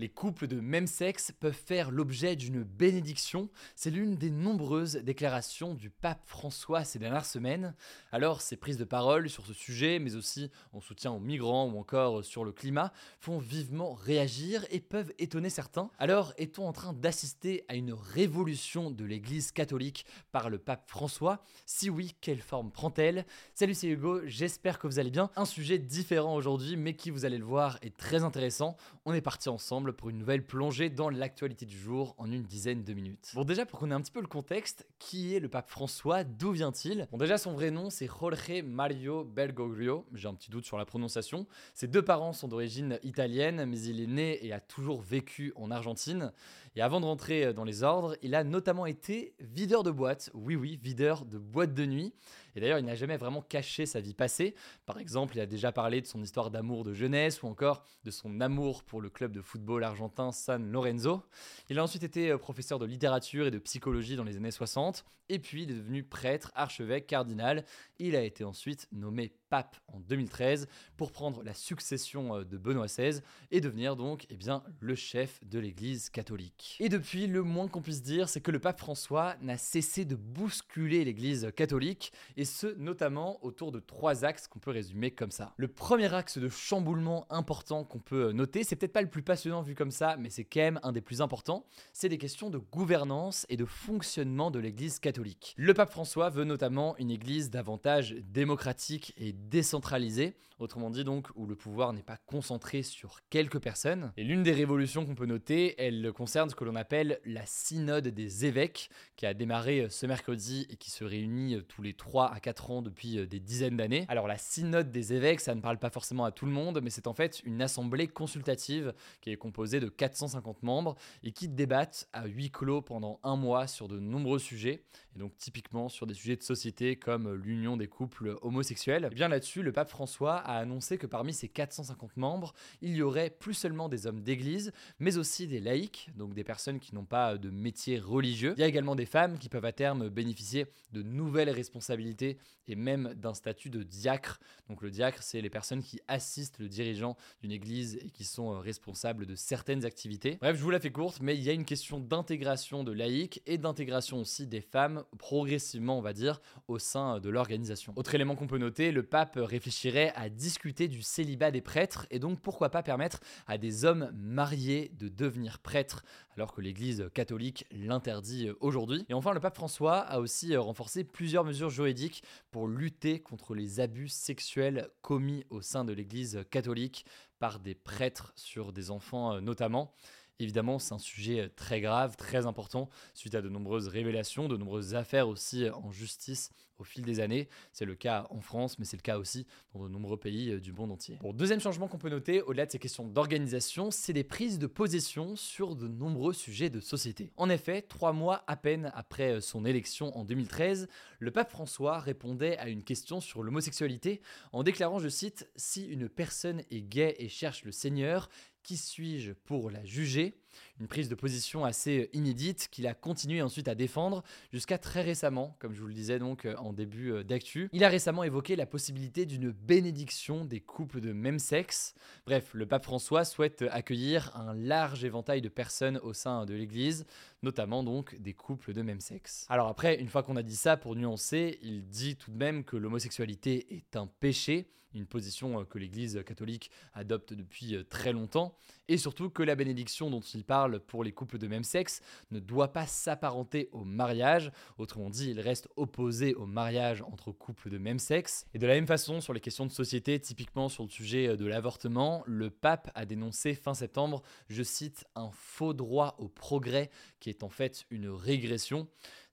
Les couples de même sexe peuvent faire l'objet d'une bénédiction. C'est l'une des nombreuses déclarations du pape François ces dernières semaines. Alors, ces prises de parole sur ce sujet, mais aussi en soutien aux migrants ou encore sur le climat, font vivement réagir et peuvent étonner certains. Alors, est-on en train d'assister à une révolution de l'Église catholique par le pape François? Si oui, quelle forme prend-elle? Salut, c'est Hugo, j'espère que vous allez bien. Un sujet différent aujourd'hui, mais qui, vous allez le voir, est très intéressant. On est parti ensemble pour une nouvelle plongée dans l'actualité du jour en une dizaine de minutes. Bon déjà pour qu'on ait un petit peu le contexte, qui est le pape François? D'où vient-il? Bon déjà son vrai nom c'est Jorge Mario Bergoglio, j'ai un petit doute sur la prononciation. Ses deux parents sont d'origine italienne mais il est né et a toujours vécu en Argentine. Et avant de rentrer dans les ordres, il a notamment été videur de boîte, oui oui, videur de boîte de nuit. Et d'ailleurs, il n'a jamais vraiment caché sa vie passée. Par exemple, il a déjà parlé de son histoire d'amour de jeunesse ou encore de son amour pour le club de football argentin San Lorenzo. Il a ensuite été euh, professeur de littérature et de psychologie dans les années 60, et puis devenu prêtre, archevêque, cardinal. Il a été ensuite nommé pape en 2013 pour prendre la succession euh, de Benoît XVI et devenir donc eh bien, le chef de l'Église catholique. Et depuis, le moins qu'on puisse dire, c'est que le pape François n'a cessé de bousculer l'Église catholique, et ce notamment autour de trois axes qu'on peut résumer comme ça. Le premier axe de chamboulement important qu'on peut noter, c'est peut-être pas le plus passionnant vu comme ça, mais c'est quand même un des plus importants, c'est des questions de gouvernance et de fonctionnement de l'Église catholique. Le pape François veut notamment une Église davantage démocratique et décentralisée, autrement dit donc où le pouvoir n'est pas concentré sur quelques personnes. Et l'une des révolutions qu'on peut noter, elle concerne ce que l'on appelle la synode des évêques, qui a démarré ce mercredi et qui se réunit tous les 3 à 4 ans depuis des dizaines d'années. Alors la synode des évêques, ça ne parle pas forcément à tout le monde, mais c'est en fait une assemblée consultative qui est composée de 450 membres et qui débattent à huis clos pendant un mois sur de nombreux sujets, et donc typiquement sur des sujets de société comme l'union des couples homosexuels. Et bien là-dessus, le pape François a annoncé que parmi ces 450 membres, il y aurait plus seulement des hommes d'église, mais aussi des laïcs, donc des personnes qui n'ont pas de métier religieux. Il y a également des femmes qui peuvent à terme bénéficier de nouvelles responsabilités et même d'un statut de diacre. Donc le diacre, c'est les personnes qui assistent le dirigeant d'une église et qui sont euh, responsables de certaines activités. Bref, je vous la fais courte, mais il y a une question d'intégration de laïcs et d'intégration aussi des femmes progressivement, on va dire, au sein de l'organisation. Autre élément qu'on peut noter, le pape réfléchirait à discuter du célibat des prêtres et donc pourquoi pas permettre à des hommes mariés de devenir prêtres alors que l'Église catholique l'interdit aujourd'hui. Et enfin, le pape François a aussi renforcé plusieurs mesures juridiques pour lutter contre les abus sexuels commis au sein de l'Église catholique par des prêtres sur des enfants notamment. Évidemment, c'est un sujet très grave, très important, suite à de nombreuses révélations, de nombreuses affaires aussi en justice au fil des années. C'est le cas en France, mais c'est le cas aussi dans de nombreux pays du monde entier. Deuxième changement qu'on peut noter, au-delà de ces questions d'organisation, c'est des prises de position sur de nombreux sujets de société. En effet, trois mois à peine après son élection en 2013, le pape François répondait à une question sur l'homosexualité en déclarant, je cite, Si une personne est gay et cherche le Seigneur, qui suis-je pour la juger? Une prise de position assez inédite qu'il a continué ensuite à défendre jusqu'à très récemment, comme je vous le disais donc en début d'actu. Il a récemment évoqué la possibilité d'une bénédiction des couples de même sexe. Bref, le pape François souhaite accueillir un large éventail de personnes au sein de l'Église, notamment donc des couples de même sexe. Alors après, une fois qu'on a dit ça, pour nuancer, il dit tout de même que l'homosexualité est un péché, une position que l'Église catholique adopte depuis très longtemps, et surtout que la bénédiction dont il parle pour les couples de même sexe ne doit pas s'apparenter au mariage, autrement dit, il reste opposé au mariage entre couples de même sexe. Et de la même façon, sur les questions de société, typiquement sur le sujet de l'avortement, le pape a dénoncé fin septembre, je cite, un faux droit au progrès qui est en fait une régression.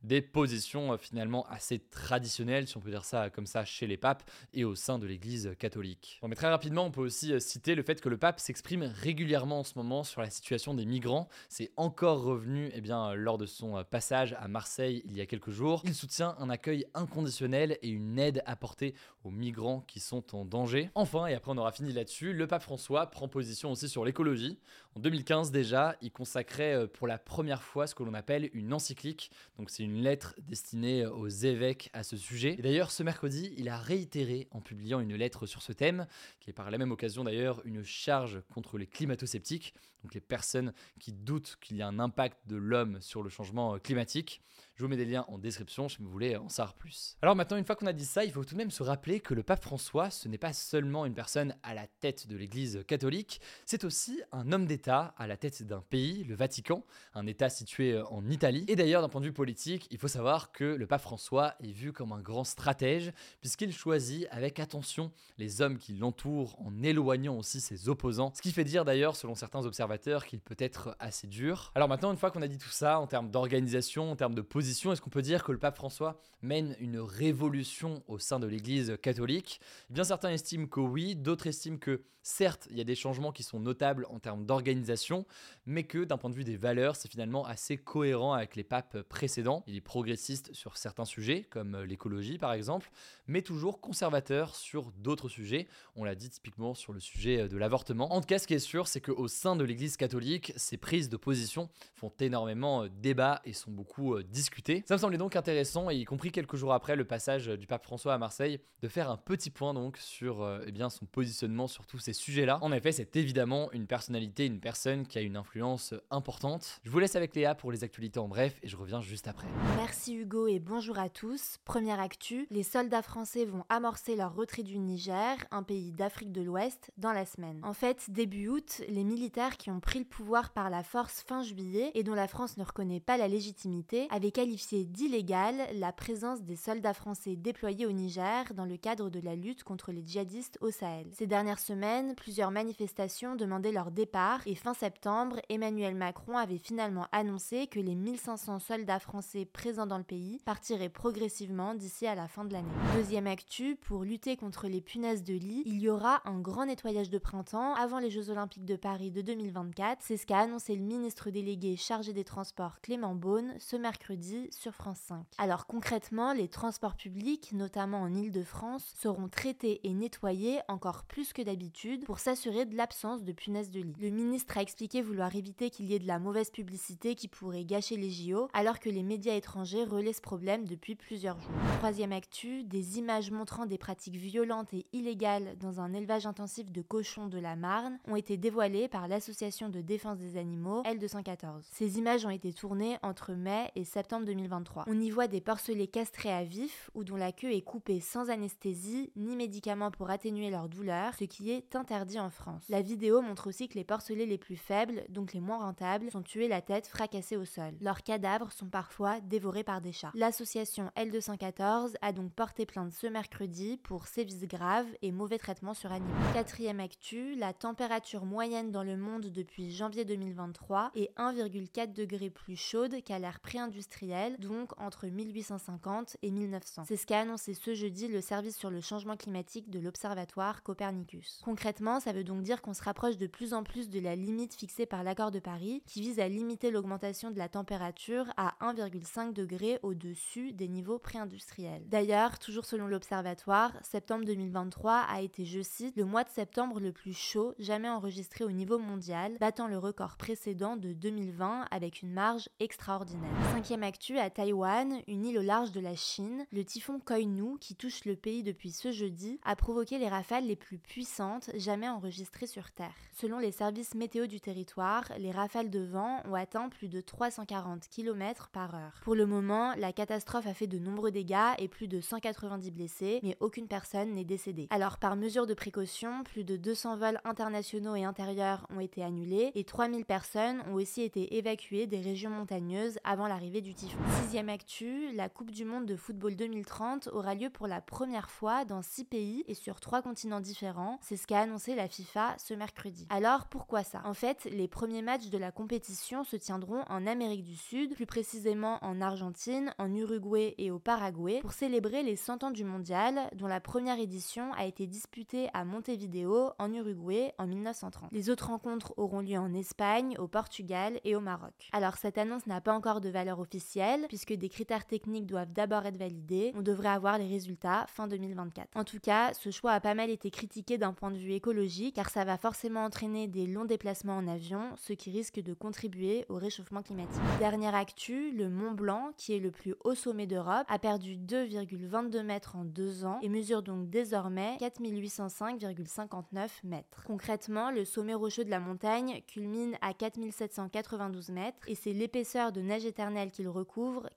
Des positions euh, finalement assez traditionnelles, si on peut dire ça comme ça, chez les papes et au sein de l'Église catholique. Mais très rapidement, on peut aussi euh, citer le fait que le pape s'exprime régulièrement en ce moment sur la situation des migrants. C'est encore revenu eh bien, lors de son passage à Marseille il y a quelques jours. Il soutient un accueil inconditionnel et une aide apportée aux migrants qui sont en danger. Enfin, et après on aura fini là-dessus, le pape François prend position aussi sur l'écologie. En 2015 déjà, il consacrait euh, pour la première fois ce que l'on appelle une encyclique. Donc c'est une lettre destinée aux évêques à ce sujet. Et d'ailleurs, ce mercredi, il a réitéré en publiant une lettre sur ce thème, qui est par la même occasion d'ailleurs une charge contre les climato-sceptiques, donc les personnes qui doutent qu'il y a un impact de l'homme sur le changement climatique. Je vous mets des liens en description si vous voulez en savoir plus. Alors maintenant, une fois qu'on a dit ça, il faut tout de même se rappeler que le pape François, ce n'est pas seulement une personne à la tête de l'Église catholique, c'est aussi un homme d'État à la tête d'un pays, le Vatican, un État situé en Italie. Et d'ailleurs, d'un point de vue politique, il faut savoir que le pape François est vu comme un grand stratège, puisqu'il choisit avec attention les hommes qui l'entourent en éloignant aussi ses opposants, ce qui fait dire d'ailleurs, selon certains observateurs, qu'il peut être assez dur. Alors maintenant, une fois qu'on a dit tout ça, en termes d'organisation, en termes de position, est-ce qu'on peut dire que le pape François mène une révolution au sein de l'Église catholique? Eh Bien certains estiment que oui, d'autres estiment que certes, il y a des changements qui sont notables en termes d'organisation, mais que d'un point de vue des valeurs, c'est finalement assez cohérent avec les papes précédents. Il est progressiste sur certains sujets, comme l'écologie par exemple, mais toujours conservateur sur d'autres sujets. On l'a dit typiquement sur le sujet de l'avortement. En tout cas, ce qui est sûr, c'est qu'au sein de l'Église catholique, ces prises de position font énormément débat et sont beaucoup discutées ça me semblait donc intéressant, y compris quelques jours après le passage du pape François à Marseille, de faire un petit point donc sur euh, eh bien, son positionnement sur tous ces sujets-là. En effet, c'est évidemment une personnalité, une personne qui a une influence importante. Je vous laisse avec Léa pour les actualités en bref, et je reviens juste après. Merci Hugo et bonjour à tous. Première actu, les soldats français vont amorcer leur retrait du Niger, un pays d'Afrique de l'Ouest, dans la semaine. En fait, début août, les militaires qui ont pris le pouvoir par la force fin juillet et dont la France ne reconnaît pas la légitimité avaient qualifié d'illégale la présence des soldats français déployés au Niger dans le cadre de la lutte contre les djihadistes au Sahel. Ces dernières semaines, plusieurs manifestations demandaient leur départ et fin septembre, Emmanuel Macron avait finalement annoncé que les 1500 soldats français présents dans le pays partiraient progressivement d'ici à la fin de l'année. Deuxième actu, pour lutter contre les punaises de lit, il y aura un grand nettoyage de printemps avant les Jeux Olympiques de Paris de 2024. C'est ce qu'a annoncé le ministre délégué chargé des Transports Clément Beaune ce mercredi sur France 5. Alors concrètement, les transports publics, notamment en Ile-de-France, seront traités et nettoyés encore plus que d'habitude pour s'assurer de l'absence de punaises de lit. Le ministre a expliqué vouloir éviter qu'il y ait de la mauvaise publicité qui pourrait gâcher les JO, alors que les médias étrangers relaient ce problème depuis plusieurs jours. Troisième actu, des images montrant des pratiques violentes et illégales dans un élevage intensif de cochons de la Marne ont été dévoilées par l'association de défense des animaux L214. Ces images ont été tournées entre mai et septembre 2023. On y voit des porcelets castrés à vif ou dont la queue est coupée sans anesthésie ni médicaments pour atténuer leur douleur, ce qui est interdit en France. La vidéo montre aussi que les porcelets les plus faibles, donc les moins rentables, sont tués la tête fracassée au sol. Leurs cadavres sont parfois dévorés par des chats. L'association L214 a donc porté plainte ce mercredi pour sévices graves et mauvais traitements sur animaux. Quatrième actu, la température moyenne dans le monde depuis janvier 2023 est 1,4 degré plus chaude qu'à l'ère pré-industrielle donc entre 1850 et 1900. C'est ce qu'a annoncé ce jeudi le service sur le changement climatique de l'Observatoire Copernicus. Concrètement, ça veut donc dire qu'on se rapproche de plus en plus de la limite fixée par l'accord de Paris, qui vise à limiter l'augmentation de la température à 1,5 degré au-dessus des niveaux pré-industriels. D'ailleurs, toujours selon l'Observatoire, septembre 2023 a été, je cite, le mois de septembre le plus chaud jamais enregistré au niveau mondial, battant le record précédent de 2020 avec une marge extraordinaire. Cinquième actu à Taïwan, une île au large de la Chine, le typhon Koinu, qui touche le pays depuis ce jeudi, a provoqué les rafales les plus puissantes jamais enregistrées sur Terre. Selon les services météo du territoire, les rafales de vent ont atteint plus de 340 km par heure. Pour le moment, la catastrophe a fait de nombreux dégâts et plus de 190 blessés, mais aucune personne n'est décédée. Alors, par mesure de précaution, plus de 200 vols internationaux et intérieurs ont été annulés et 3000 personnes ont aussi été évacuées des régions montagneuses avant l'arrivée du typhon. Sixième actu, la Coupe du Monde de football 2030 aura lieu pour la première fois dans six pays et sur trois continents différents. C'est ce qu'a annoncé la FIFA ce mercredi. Alors pourquoi ça? En fait, les premiers matchs de la compétition se tiendront en Amérique du Sud, plus précisément en Argentine, en Uruguay et au Paraguay, pour célébrer les 100 ans du mondial, dont la première édition a été disputée à Montevideo, en Uruguay, en 1930. Les autres rencontres auront lieu en Espagne, au Portugal et au Maroc. Alors cette annonce n'a pas encore de valeur officielle, puisque des critères techniques doivent d'abord être validés. On devrait avoir les résultats fin 2024. En tout cas, ce choix a pas mal été critiqué d'un point de vue écologique, car ça va forcément entraîner des longs déplacements en avion, ce qui risque de contribuer au réchauffement climatique. Dernière actu, le Mont Blanc, qui est le plus haut sommet d'Europe, a perdu 2,22 mètres en deux ans et mesure donc désormais 4805,59 mètres. Concrètement, le sommet rocheux de la montagne culmine à 4792 mètres et c'est l'épaisseur de neige éternelle qu'il recouvre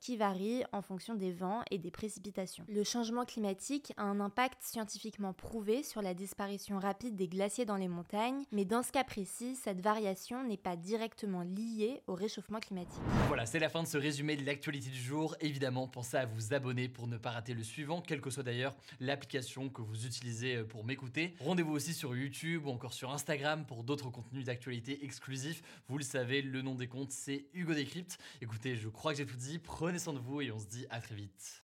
qui varie en fonction des vents et des précipitations. Le changement climatique a un impact scientifiquement prouvé sur la disparition rapide des glaciers dans les montagnes, mais dans ce cas précis, cette variation n'est pas directement liée au réchauffement climatique. Voilà, c'est la fin de ce résumé de l'actualité du jour. Évidemment, pensez à vous abonner pour ne pas rater le suivant, quelle que soit d'ailleurs l'application que vous utilisez euh, pour m'écouter. Rendez-vous aussi sur YouTube ou encore sur Instagram pour d'autres contenus d'actualité exclusifs. Vous le savez, le nom des comptes, c'est Hugo Décrypte. Écoutez, je crois que j'ai tout Prenez soin de vous et on se dit à très vite.